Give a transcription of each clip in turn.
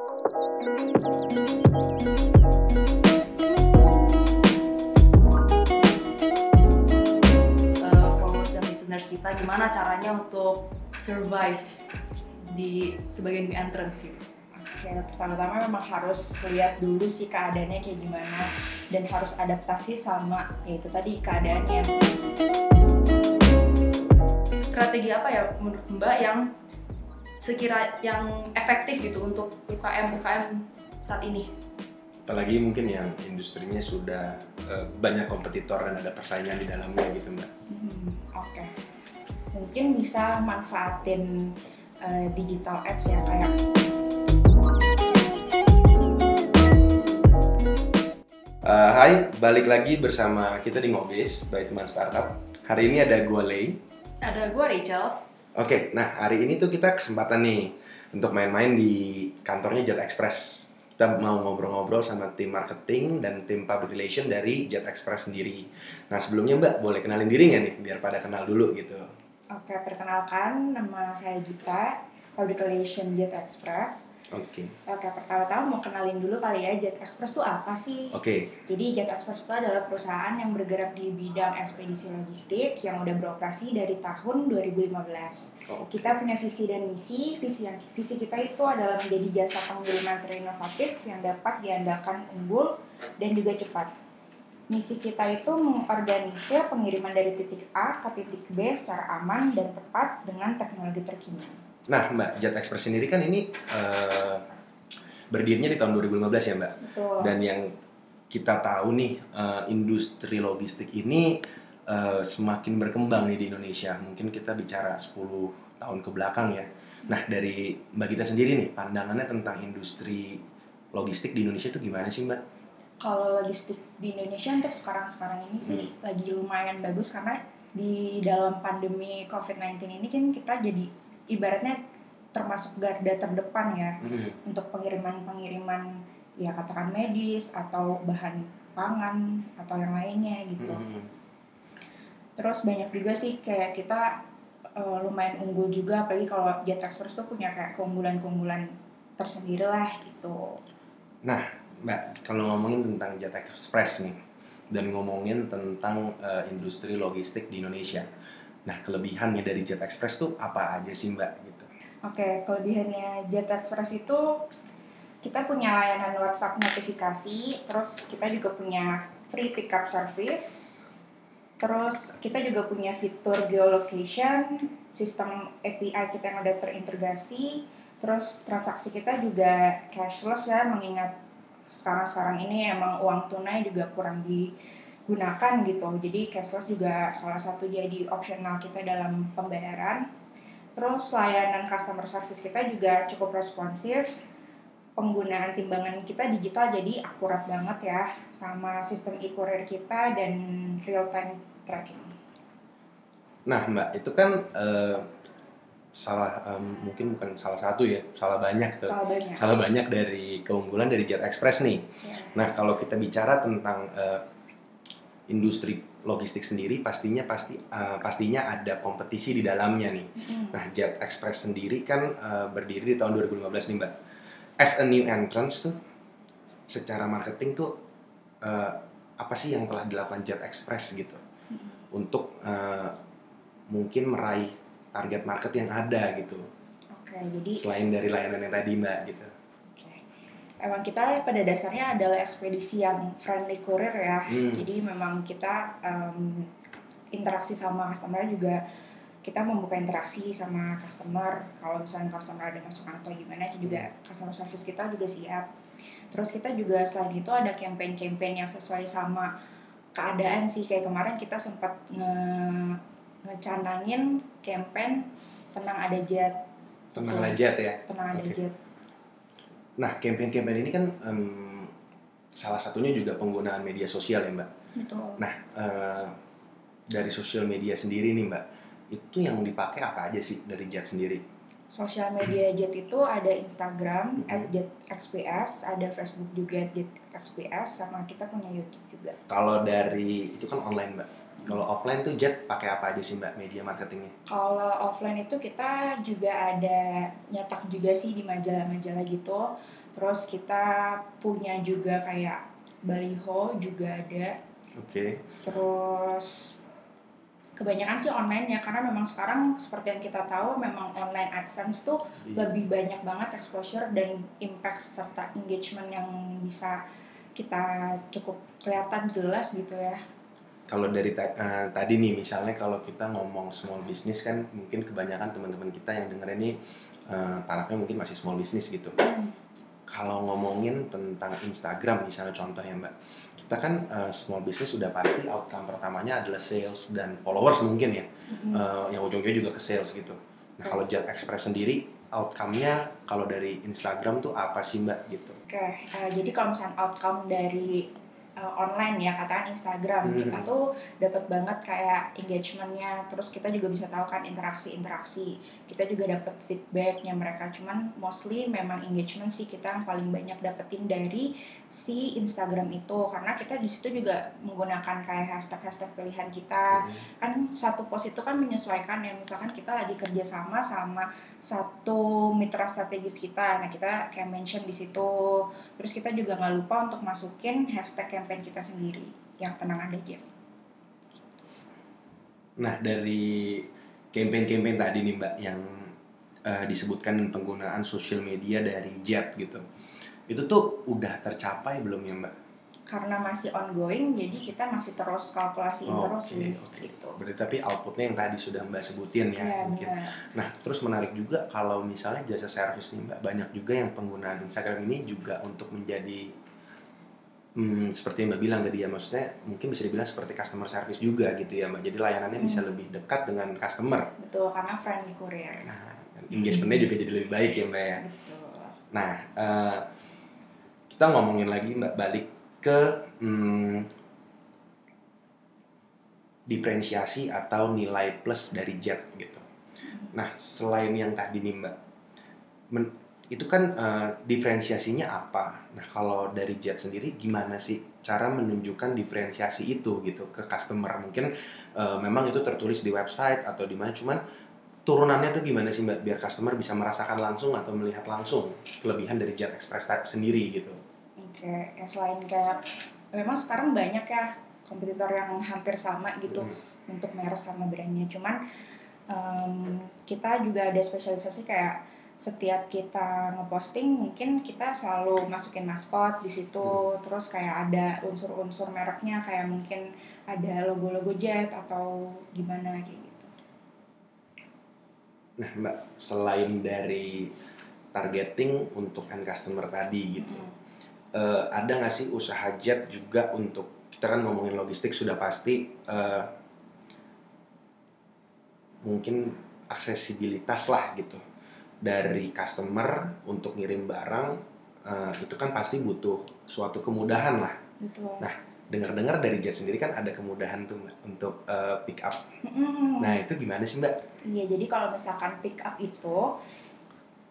dan listeners kita gimana caranya untuk survive di sebagai new entrance gitu. Oke, pertama-tama memang harus lihat dulu sih keadaannya kayak gimana dan harus adaptasi sama ya itu tadi keadaannya. Strategi apa ya menurut Mbak yang sekira yang efektif gitu untuk UKM UKM saat ini? Apalagi mungkin yang industrinya sudah eh, banyak kompetitor dan ada persaingan di dalamnya gitu mbak. Hmm, Oke, mungkin bisa manfaatin eh, digital ads ya kayak Eh, hai, balik lagi bersama kita di Ngobis by Teman Startup. Hari ini ada gue Lei. Ada gue Rachel. Oke, nah hari ini tuh kita kesempatan nih untuk main-main di kantornya Jet Express. Kita mau ngobrol-ngobrol sama tim marketing dan tim public relation dari Jet Express sendiri. Nah sebelumnya Mbak, boleh kenalin diri nggak nih? Biar pada kenal dulu gitu. Oke, perkenalkan nama saya Gita, Public Relation Jet Express. Oke, Oke, pertama-tama mau kenalin dulu kali ya Jet Express itu apa sih? oke, Jadi Jet Express itu adalah perusahaan yang bergerak di bidang ekspedisi logistik yang udah beroperasi dari tahun 2015. oke. Kita punya visi dan misi. Visi yang visi kita itu adalah menjadi jasa pengiriman terinovatif yang dapat diandalkan unggul dan juga cepat. Misi kita itu mengorganisir pengiriman dari titik A ke titik B secara aman dan tepat dengan teknologi terkini. Nah Mbak, Jet Express sendiri kan ini eh, berdirinya di tahun 2015 ya Mbak? Betul. dan yang kita tahu nih eh, industri logistik ini eh, semakin berkembang nih di Indonesia mungkin kita bicara 10 tahun ke belakang ya nah dari mbak kita sendiri nih pandangannya tentang industri logistik di Indonesia itu gimana sih mbak? Kalau logistik di Indonesia untuk sekarang-sekarang ini sih lagi lumayan bagus karena di dalam pandemi COVID-19 ini kan kita jadi ibaratnya termasuk garda terdepan ya Hmm, untuk pengiriman-pengiriman ya katakan medis atau bahan pangan atau yang lainnya gitu. hmm, Terus banyak juga sih kayak kita eh, lumayan unggul juga apalagi kalau Jet Express tuh punya kayak keunggulan-keunggulan tersendiri lah gitu. Mbak kalau ngomongin tentang Jet Express nih dan ngomongin tentang eh, industri logistik di Indonesia nah kelebihannya dari Jet Express tuh apa aja sih mbak gitu? Oke, kelebihannya Jet Express itu kita punya layanan WhatsApp notifikasi, terus kita juga punya free pickup service, terus kita juga punya fitur geolocation, sistem API kita yang udah terintegrasi, terus transaksi kita juga cashless ya, mengingat sekarang-sekarang ini emang uang tunai juga kurang digunakan gitu, jadi cashless juga salah satu jadi optional kita dalam pembayaran. Terus layanan customer service kita juga cukup responsif. Penggunaan timbangan kita digital jadi akurat banget ya sama sistem e-courier kita dan real time tracking. Nah, Mbak, itu kan eh, salah em, mungkin bukan salah satu ya, salah banyak tuh. Soal banyak. Salah banyak dari keunggulan dari Jet Express nih. Ya. Nah, kalau kita bicara tentang eh, industri logistik sendiri, pastinya pasti eh, pastinya ada kompetisi di dalamnya nih. Mm-mm. Nah, Jet Express sendiri kan eh, berdiri di tahun 2015 nih, Mbak. As a new entrance tuh, secara marketing tuh eh, apa sih yang telah dilakukan Jet Express gitu untuk eh, mungkin meraih target market yang ada gitu, Oke, jadi selain dari layanan yang tadi, Mbak gitu. Emang kita pada dasarnya adalah ekspedisi yang friendly courier ya. Hmm. Jadi memang kita em, interaksi sama customer juga kita membuka interaksi sama customer kalau misalnya customer ada masukan atau gimana kita juga customer service kita juga siap terus kita juga selain itu ada campaign-campaign yang sesuai sama keadaan sih kayak kemarin kita sempat nge ngecanangin campaign tenang ada jet Tenanglah Jet ya. tenang ada Oke. jet Nah, campaign-campaign ini kan em, salah satunya juga penggunaan media sosial ya, Mbak. itu Nah, eh, dari sosial media sendiri nih, Mbak, itu yang dipakai apa aja sih dari Jet sendiri? sosial media jet itu ada Instagram Mhm. @jetxps ada Facebook juga @jetxps sama kita punya YouTube juga Kalau dari itu kan online, Mbak. Kalau offline tuh Jet pakai apa aja sih mbak media marketingnya? Kalau offline itu kita juga ada nyetak juga sih di majalah-majalah gitu. Terus kita punya juga kayak baliho juga ada. Oke. Terus kebanyakan sih online ya karena memang sekarang seperti yang kita tahu memang online AdSense tuh Iya. lebih banyak banget exposure dan impact serta engagement yang bisa kita cukup kelihatan jelas gitu ya. Kalau dari ta- eh, tadi nih misalnya kalau kita ngomong small business kan mungkin kebanyakan teman-teman kita yang denger ini eh, tarafnya mungkin masih small business gitu. Kalau ngomongin tentang Instagram misalnya contoh ya mbak, kita kan eh, small business sudah pasti outcome pertamanya adalah sales dan followers mungkin ya, Mm-mm. Eh, yang ujungnya juga ke sales gitu. Nah kalau Jet Express sendiri outcome-nya kalau dari Instagram tuh apa sih mbak gitu? Oke, eh, jadi kalau misalnya outcome dari eh, online ya katakan Instagram. Hmm. kita tuh dapat banget kayak engagementnya, terus kita juga bisa tahu kan interaksi-interaksi, kita juga dapat feedbacknya mereka. Cuman mostly memang engagement sih kita yang paling banyak dapetin dari si Instagram itu, karena kita di situ juga menggunakan kayak hashtag-hashtag pilihan kita, kan satu post itu kan menyesuaikan ya. Misalkan kita lagi kerja sama sama satu mitra strategis kita. Nah kita kayak mention di situ. Terus kita juga nggak lupa untuk masukin hashtag campaign kita sendiri yang tenang ada aja Nah dari campaign-campaign tadi nih mbak yang eh, disebutkan penggunaan sosial media dari Jet gitu, itu tuh udah tercapai belum ya mbak? karena masih ongoing jadi kita masih terus kalkulasiin Oke, terus sih oke. gitu Berarti tapi outputnya yang tadi sudah mbak sebutin ya, ya mungkin. benar Nah terus menarik juga kalau misalnya jasa servis nih mbak banyak juga yang penggunaan Instagram ini juga untuk menjadi hmm, seperti yang mbak bilang tadi ya maksudnya mungkin bisa dibilang seperti customer service juga gitu ya mbak. Jadi layanannya bisa Hmm. lebih dekat dengan customer. betul karena friendly courier Nah engagementnya juga jadi lebih baik ya mbak ya. betul Nah, eh, kita ngomongin lagi Mbak balik ke hmm, diferensiasi atau nilai plus dari jet gitu. Nah, selain yang tadi nih Mbak, men- itu kan eh, diferensiasinya apa? Nah, kalau dari jet sendiri gimana sih cara menunjukkan diferensiasi itu gitu ke customer? Mungkin eh, memang itu tertulis di website atau di mana, cuman turunannya tuh gimana sih Mbak biar customer bisa merasakan langsung atau melihat langsung kelebihan dari Jet Express ta- sendiri gitu. oke ya selain kayak memang sekarang banyak ya kompetitor yang hampir sama gitu Hmm. untuk merek sama brandnya cuman em, kita juga ada spesialisasi kayak setiap kita ngeposting mungkin kita selalu masukin maskot di situ. Terus kayak ada unsur-unsur mereknya kayak mungkin ada logo-logo jet atau gimana kayak gitu. Nah Mbak, selain dari targeting untuk end customer tadi gitu, Hmm. eh, ada nggak sih usaha Jet juga untuk kita kan ngomongin logistik sudah pasti eh, mungkin aksesibilitas lah gitu dari customer untuk ngirim barang eh, itu kan pasti butuh suatu kemudahan lah. betul Nah, dengar-dengar dari Jet sendiri kan ada kemudahan tuh Mbak untuk eh, pick up. Mm-mm. Nah itu gimana sih Mbak? Iya, jadi kalau misalkan pick up itu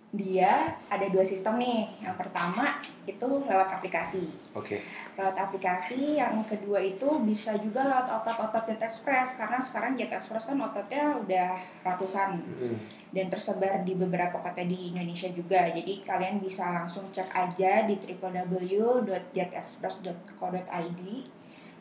dia ada dua sistem nih. Yang pertama itu lewat aplikasi. Oke. Lewat aplikasi, yang kedua itu bisa juga lewat otot-otot Jet Express karena sekarang Jet Express kan ototnya udah ratusan dan tersebar di beberapa kota di Indonesia juga. Jadi kalian bisa langsung cek aja di www.jetexpress.co.id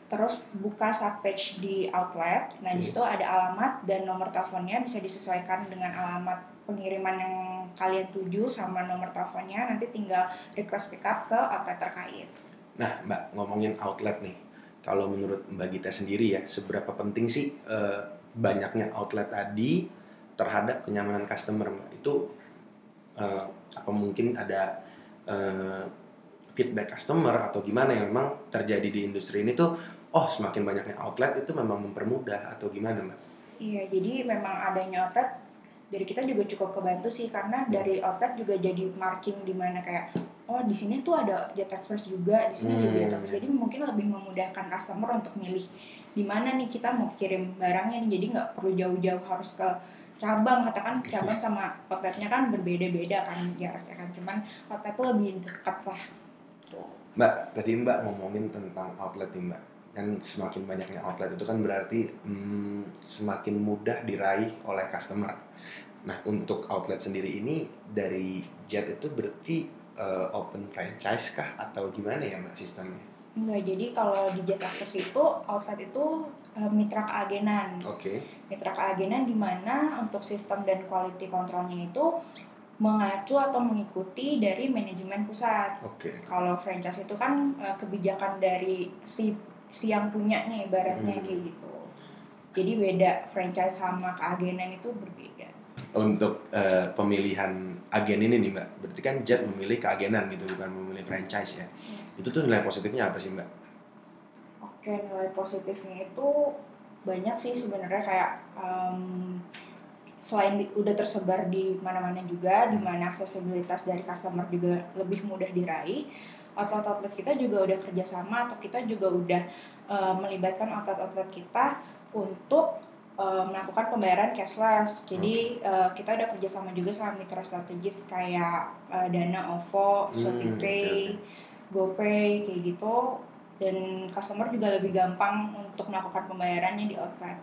terus buka subpage di outlet. Nah, di Oke. situ ada alamat dan nomor teleponnya bisa disesuaikan dengan alamat pengiriman yang kalian tuju sama nomor teleponnya. Nanti tinggal request pick up ke outlet terkait. Nah, Mbak, ngomongin outlet nih. Kalau menurut Mbak Gita sendiri ya, seberapa penting sih eh, banyaknya outlet tadi terhadap kenyamanan customer, Mbak? Itu eh, apa mungkin ada eh, feedback customer atau gimana yang memang terjadi di industri ini tuh, oh semakin banyaknya outlet itu memang mempermudah atau gimana, Mbak? Iya, jadi memang adanya outlet dari kita juga cukup kebantu sih karena dari outlet juga jadi marking di mana kayak oh di sini tuh ada Jet Express juga, di sini Hmm, Jet Express. Jadi mungkin lebih memudahkan customer untuk milih di mana nih kita mau kirim barangnya nih. Jadi nggak perlu jauh-jauh harus ke cabang katakan cabang sama outletnya kan berbeda-beda kan jaraknya kan cuman outlet tuh lebih dekat lah tuh Mbak, tadi Mbak ngomongin tentang outlet nih Mbak. Kan semakin banyaknya outlet itu kan berarti hmm, semakin mudah diraih oleh customer. Nah untuk outlet sendiri ini dari Jet itu berarti eh, open franchise kah atau gimana ya mbak sistemnya? Enggak, jadi kalau di Jet Access itu outlet itu eh, mitra keagenan. Oke. Mitra keagenan di mana untuk sistem dan quality controlnya itu mengacu atau mengikuti dari manajemen pusat. Oke. Kalau franchise itu kan eh, kebijakan dari si si yang punya nih ibaratnya Hmm. kayak gitu. Jadi beda franchise sama keagenan itu berbeda. Untuk eh, pemilihan agen ini nih mbak, berarti kan Jet memilih keagenan gitu bukan memilih franchise ya. Itu tuh nilai positifnya apa sih mbak? Oke, nilai positifnya itu banyak sih sebenarnya kayak em, selain di- udah tersebar di mana-mana juga, di mana aksesibilitas dari customer juga lebih mudah diraih. Outlet-outlet kita juga udah kerjasama atau kita juga udah eh, melibatkan outlet-outlet kita untuk eh, melakukan pembayaran cashless. Jadi eh, kita udah kerjasama juga sama mitra strategis kayak eh, Dana, OVO, Shopee Hmm, oke, Pay, GoPay kayak gitu dan customer juga lebih gampang untuk melakukan pembayarannya di outlet.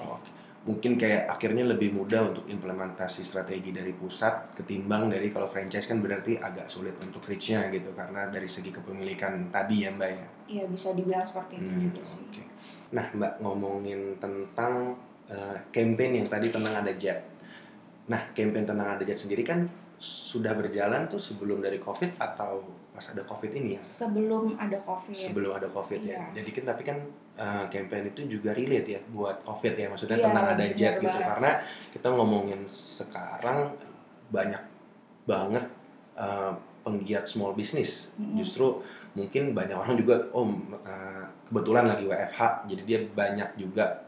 Oh, Oke. Mungkin kayak akhirnya lebih mudah untuk implementasi strategi dari pusat ketimbang dari kalau franchise kan berarti agak sulit untuk reach-nya gitu karena dari segi kepemilikan tadi ya mbak ya. Iya bisa dibilang seperti itu Hmm, juga sih. Oke. Nah mbak ngomongin tentang eh, campaign yang tadi tentang ada jet. Nah campaign tentang ada jet sendiri kan sudah berjalan tuh sebelum dari covid atau pas ada covid ini ya? Sebelum ada covid. Sebelum ada covid ya. Iya. Jadi kan tapi kan eh, campaign itu juga relate ya buat covid ya maksudnya Iya, tentang ada benar jet gitu banget. karena kita ngomongin sekarang banyak banget eh, penggiat small business Mm-mm. justru mungkin banyak orang juga oh eh, kebetulan lagi WFH jadi dia banyak juga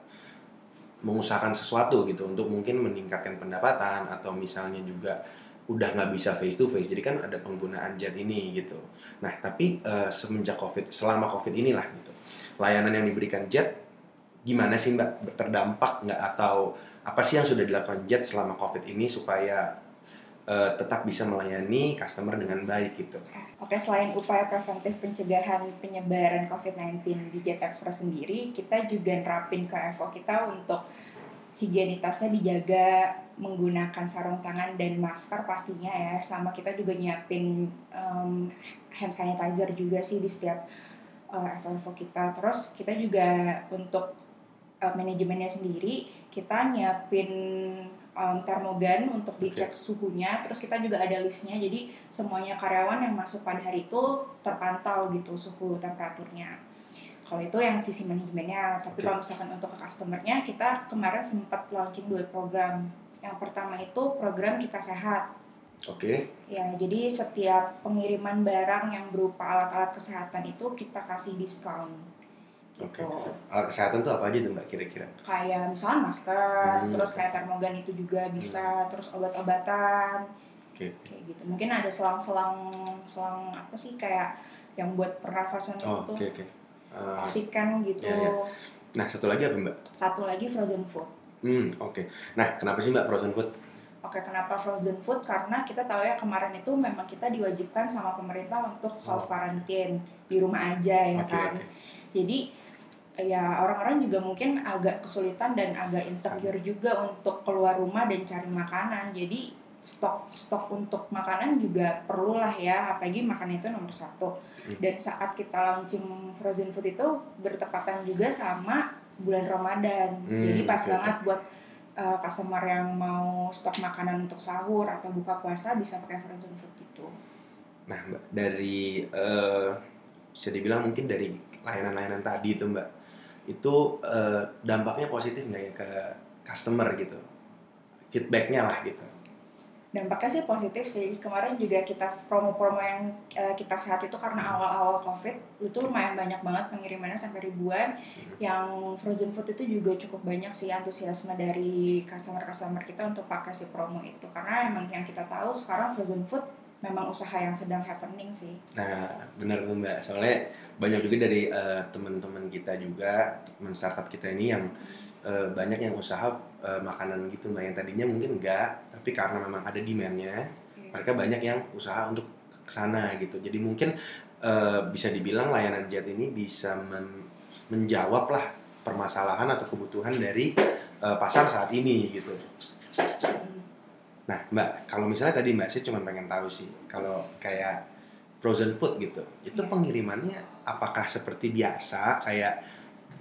mengusahakan sesuatu gitu untuk mungkin meningkatkan pendapatan atau misalnya juga udah nggak bisa face to face jadi kan ada penggunaan jet ini gitu. Nah tapi eh, semenjak covid selama covid inilah gitu layanan yang diberikan jet gimana sih mbak? Terdampak nggak? Atau apa sih yang sudah dilakukan jet selama covid ini supaya eh, tetap bisa melayani customer dengan baik gitu Oke, selain upaya preventif pencegahan penyebaran COVID-19 di Jet Express sendiri, kita juga nerapin ke FO kita untuk higienitasnya dijaga menggunakan sarung tangan dan masker pastinya ya. Sama kita juga nyiapin em, hand sanitizer juga sih di setiap eh, FO-FO kita. Terus kita juga untuk eh, manajemennya sendiri, kita nyiapin em, termogan untuk dicek suhunya. Terus kita juga ada listnya, jadi semuanya karyawan yang masuk pada hari itu terpantau gitu suhu temperaturnya. Kalau itu yang sisi manajemennya, tapi Oke. kalau misalkan untuk ke customernya, kita kemarin sempat launching dua program. Yang pertama itu program kita sehat. oke Ya, jadi setiap pengiriman barang yang berupa alat-alat kesehatan itu kita kasih diskon. Oke. Gitu. alat kesehatan tuh apa aja tuh mbak kira-kira? Kayak misalnya masker, Hmm. terus kayak termogan itu juga bisa, terus obat-obatan, oke kayak gitu. Mungkin ada selang-selang selang apa sih kayak yang buat pernafasan oh itu oke oke. Eh, oksigen gitu. Iya, iya. nah satu lagi apa mbak? Satu lagi frozen food. Hmm oke. Nah kenapa sih mbak frozen food? Oke kenapa frozen food? Karena kita tahu ya kemarin itu memang kita diwajibkan sama pemerintah untuk self quarantine di rumah aja ya oke kan? oke. Jadi ya orang-orang juga mungkin agak kesulitan dan agak insecure juga untuk keluar rumah dan cari makanan. Jadi stok stok untuk makanan juga perlulah ya apalagi makanan itu nomor satu. Hmm. dan saat kita launching frozen food itu bertepatan juga sama bulan Ramadan. Hmm, jadi pas oke, banget buat uh, customer yang mau stok makanan untuk sahur atau buka puasa bisa pakai frozen food gitu. Nah mbak dari eh, bisa dibilang mungkin dari layanan-layanan tadi itu mbak itu eh, dampaknya positif nggak ya ke customer gitu? Feedbacknya lah gitu. Dampaknya sih positif sih. Kemarin juga kita promo-promo yang eh, kita sehat itu karena awal-awal covid itu lumayan banyak banget pengirimannya sampai ribuan. Yang frozen food itu juga cukup banyak sih antusiasme dari customer-customer kita untuk pakai si promo itu. Karena emang yang kita tahu sekarang frozen food memang usaha yang sedang happening sih Nah, benar tuh Mbak. Soalnya banyak juga dari eh, teman-teman kita juga, teman startup kita ini yang eh, banyak yang usaha eh, makanan gitu Mbak. Yang tadinya mungkin enggak, tapi karena memang ada demand-nya, mereka banyak yang usaha untuk ke sana gitu. Jadi mungkin eh, bisa dibilang layanan Jet ini bisa men- menjawab lah permasalahan atau kebutuhan dari uh, pasar saat ini gitu. Nah, Mbak, kalau misalnya tadi Mbak sih cuma pengen tahu sih, kalau kayak frozen food gitu, itu Iya. pengirimannya apakah seperti biasa kayak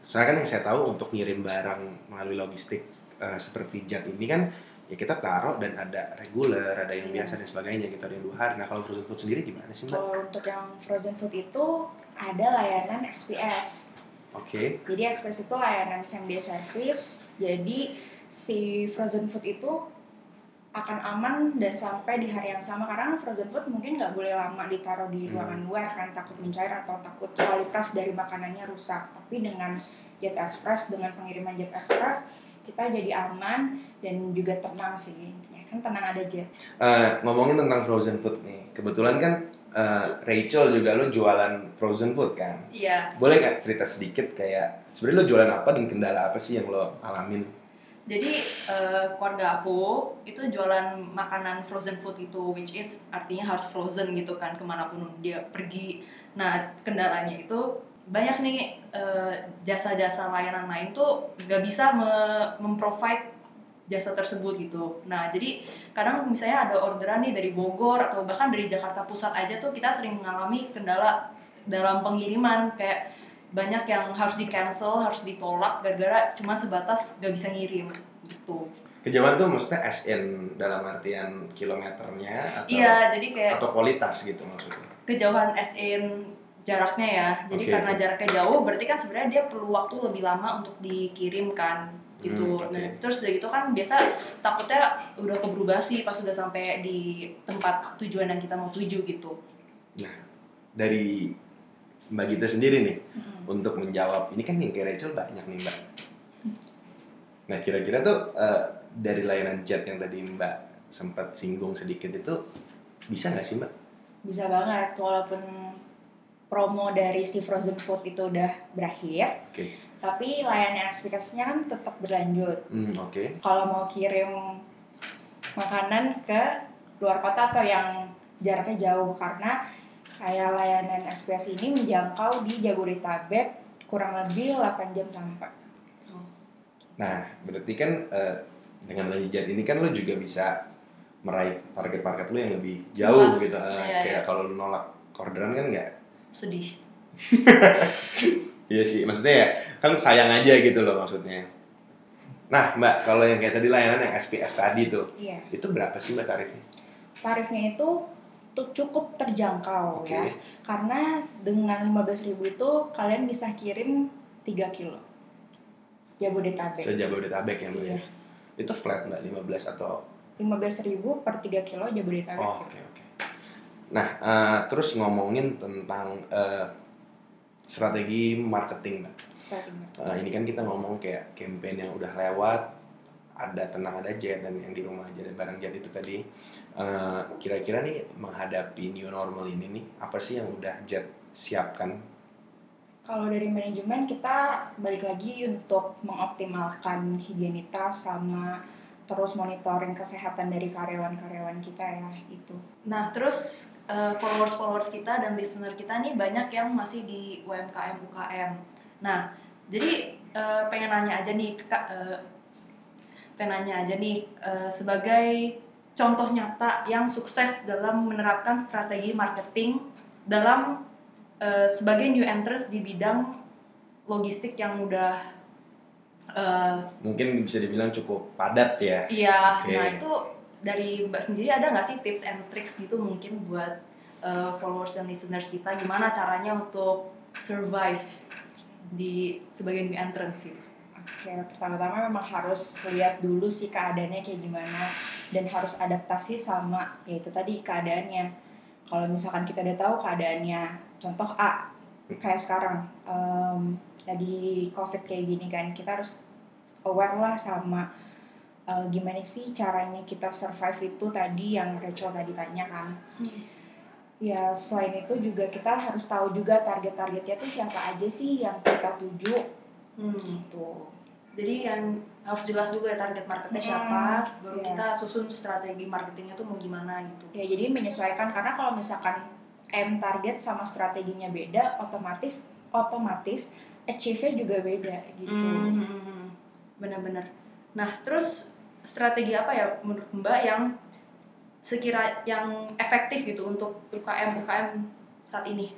soalnya kan yang saya tahu untuk ngirim barang melalui logistik eh, seperti jet ini kan ya kita taruh dan ada reguler, ada yang Iya. biasa dan sebagainya gitu, ada yang dua hari. Nah, kalau frozen food sendiri gimana sih, Mbak? Kalau untuk yang frozen food itu ada layanan XPS. Oke. Jadi XPS itu layanan same day service. Jadi si frozen food itu akan aman dan sampai di hari yang sama karena frozen food mungkin nggak boleh lama ditaruh di Hmm. ruangan luar kan takut mencair atau takut kualitas dari makanannya rusak. Tapi dengan Jet Express dengan pengiriman Jet Express kita jadi aman dan juga tenang sih. Ya kan tenang ada jet. Eh, ngomongin tentang frozen food nih, kebetulan kan eh, Rachel juga lo jualan frozen food kan? Iya. Boleh nggak cerita sedikit kayak sebenarnya lo jualan apa dan kendala apa sih yang lo alamin? Jadi eh, keluarga aku itu jualan makanan frozen food itu, which is artinya harus frozen gitu kan ke mana pun dia pergi. Nah kendalanya itu banyak nih eh, jasa-jasa layanan lain tuh nggak bisa me- memprovide jasa tersebut gitu. Nah jadi kadang misalnya ada orderan nih dari Bogor atau bahkan dari Jakarta Pusat aja tuh kita sering mengalami kendala dalam pengiriman kayak banyak yang harus di cancel, harus ditolak gara-gara cuma sebatas gak bisa ngirim gitu. Kejauhan tuh maksudnya SN dalam artian kilometernya atau Iya, jadi kayak atau kualitas gitu maksudnya. kejauhan SN jaraknya ya. Jadi Oke, karena oke. jaraknya jauh, berarti kan sebenarnya dia perlu waktu lebih lama untuk dikirimkan gitu. Hmm, oke. Nah, terus udah gitu kan biasa takutnya udah keburu basi pas udah sampai di tempat tujuan yang kita mau tuju gitu. Dari Mbak Gita sendiri nih Mm-mm. Untuk menjawab ini kan yang kayak Rachel banyak nih Mbak. Nah kira-kira tuh eh, dari layanan jet yang tadi Mbak sempat singgung sedikit itu bisa nggak sih Mbak? Bisa banget walaupun promo dari si frozen food itu udah berakhir. Oke. Tapi layanan ekspektasinya kan tetap berlanjut. Hmm, Oke. Kalau mau kirim makanan ke luar kota atau yang jaraknya jauh karena kayak layanan SPS ini menjangkau di Jabodetabek kurang lebih 8 jam sampai. Nah, berarti kan eh, dengan layanan jet ini kan lo juga bisa meraih target-target lo yang lebih jauh Luas, gitu. Eh, iya, kayak kalau lo nolak orderan kan nggak Sedih. Iya sih, maksudnya ya kan sayang aja gitu loh maksudnya. Nah, Mbak, kalau yang kayak tadi layanan yang SPS tadi tuh, Iya. itu berapa sih Mbak tarifnya? Tarifnya itu cukup terjangkau Oke. ya. Karena dengan 15.000 itu kalian bisa kirim 3 kilo. Jabodetabek. Sejabodetabek ya Mbak Iya. ya? Itu flat Mbak, 15 atau 15.000 per 3 kilo Jabodetabek. Oh, oke oke. Nah, eh, terus ngomongin tentang eh, strategi marketing, Mbak. Starting. Eh, ini kan kita ngomong kayak campaign yang udah lewat, ada tenang ada jet dan yang di rumah aja dan barang jet itu tadi. Eh, Kira-kira nih menghadapi new normal ini nih, apa sih yang udah jet siapkan? Kalau dari manajemen kita balik lagi untuk mengoptimalkan higienitas sama terus monitoring kesehatan dari karyawan-karyawan kita ya itu. Nah, terus eh, followers-followers kita dan listener kita nih banyak yang masih di UMKM UKM. Nah, jadi eh, pengen nanya aja nih, Kak, eh, pengen nanya aja nih eh, sebagai contoh nyata yang sukses dalam menerapkan strategi marketing dalam eh, sebagai new entrants di bidang logistik yang udah eh, Mungkin bisa dibilang cukup padat ya. Iya, Oke. nah itu dari Mbak sendiri ada nggak sih tips and tricks gitu mungkin buat uh, followers dan listeners kita gimana caranya untuk survive di sebagai new entrance gitu? Oke, pertama-tama memang harus lihat dulu sih keadaannya kayak gimana dan harus adaptasi sama ya itu tadi keadaannya. Kalau misalkan kita udah tahu keadaannya, contoh A, kayak sekarang em, lagi COVID kayak gini kan, kita harus aware lah sama eh, gimana sih caranya kita survive itu tadi yang Rachel tadi tanya kan. Ya selain itu juga kita harus tahu juga target-targetnya tuh siapa aja sih yang kita tuju Hmm. gitu. Jadi yang harus jelas dulu ya target marketnya Hmm, siapa, baru iya. kita susun strategi marketingnya tuh mau gimana gitu. Ya jadi menyesuaikan karena kalau misalkan M target sama strateginya beda, otomatis otomatis achieve-nya juga beda gitu. Hmm, benar-benar. Nah, terus strategi apa ya menurut Mbak yang sekira yang efektif gitu untuk UKM UKM saat ini?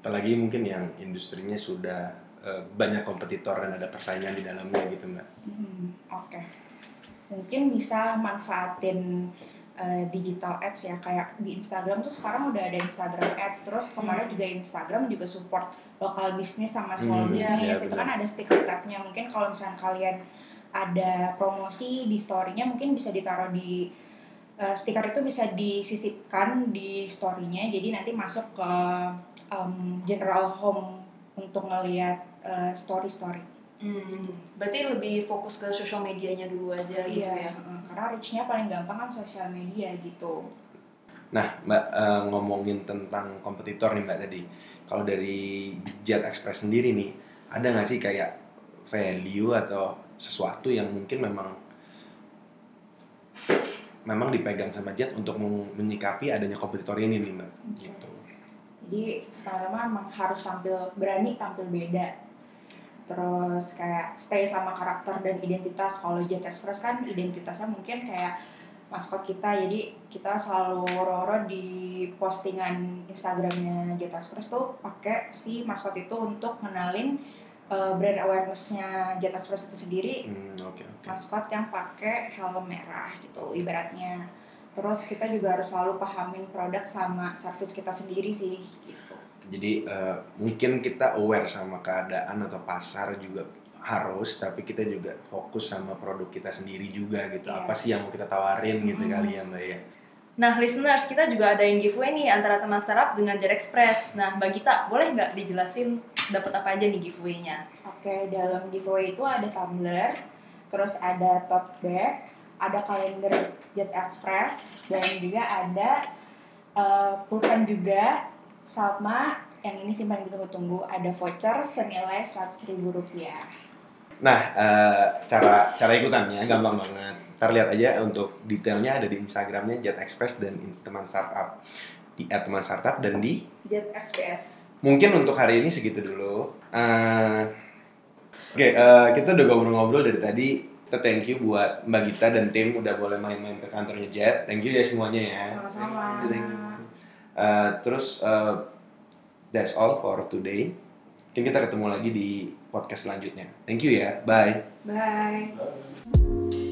Apalagi mungkin yang industrinya sudah eh, banyak kompetitor dan ada persaingan di dalamnya gitu mbak. Hmm, Oke, mungkin bisa manfaatin uh, digital ads ya kayak di Instagram tuh sekarang udah ada Instagram ads terus kemarin juga Instagram juga support lokal bisnis sama small Hmm, business. Iya, itu kan ada sticker tabnya mungkin kalau misalnya kalian ada promosi di storynya mungkin bisa ditaruh di uh, stiker itu bisa disisipkan di storynya. Jadi nanti masuk ke um, general home untuk ngelihat uh, story story Hmm, berarti lebih fokus ke sosial medianya dulu aja gitu ya. Iya, heeh. karena reach-nya paling gampang kan sosial media gitu. Nah mbak eh, ngomongin tentang kompetitor nih mbak tadi. Kalau dari Jet Express sendiri nih, ada nggak sih kayak value atau sesuatu yang mungkin memang memang dipegang sama Jet untuk menyikapi adanya kompetitor ini nih mbak gitu Jadi pertama emang harus tampil berani tampil beda. Terus kayak stay sama karakter dan identitas. Kalau Jet Express kan identitasnya mungkin kayak maskot kita. Jadi kita selalu roro di postingan Instagramnya Jet Express tuh pakai si maskot itu untuk ngenalin uh, brand awarenessnya Jet Express itu sendiri Hmm, oke oke maskot yang pakai helm merah gitu ibaratnya terus kita juga harus selalu pahamin produk sama service kita sendiri sih gitu jadi eh, mungkin kita aware sama keadaan atau pasar juga harus tapi kita juga fokus sama produk kita sendiri juga gitu Iya. apa sih yang mau kita tawarin gitu Mhm. kali ya mbak ya Nah, listeners, kita juga adain giveaway nih antara teman startup dengan Jet Express. Nah, Mbak Gita, boleh nggak dijelasin dapat apa aja nih giveaway-nya? oke dalam giveaway itu ada tumbler terus ada tote bag ada kalender Jet Express dan juga ada uh, pulpen juga sama yang ini sih paling ditunggu-tunggu ada voucher senilai seratus ribu rupiah nah eh, cara cara ikutannya gampang banget ntar lihat aja untuk detailnya ada di instagramnya Jet Express dan teman startup di teman startup dan di Jet XPS mungkin untuk hari ini segitu dulu. Eh, Oke, eh, kita udah ngobrol-ngobrol dari tadi. Kita thank you buat Mbak Gita dan tim udah boleh main-main ke kantornya Jet. Thank you ya semuanya ya. sama-sama Thank you. Eh, terus eh, that's all for today. Mungkin kita ketemu lagi di podcast selanjutnya. Thank you ya. Bye. Bye.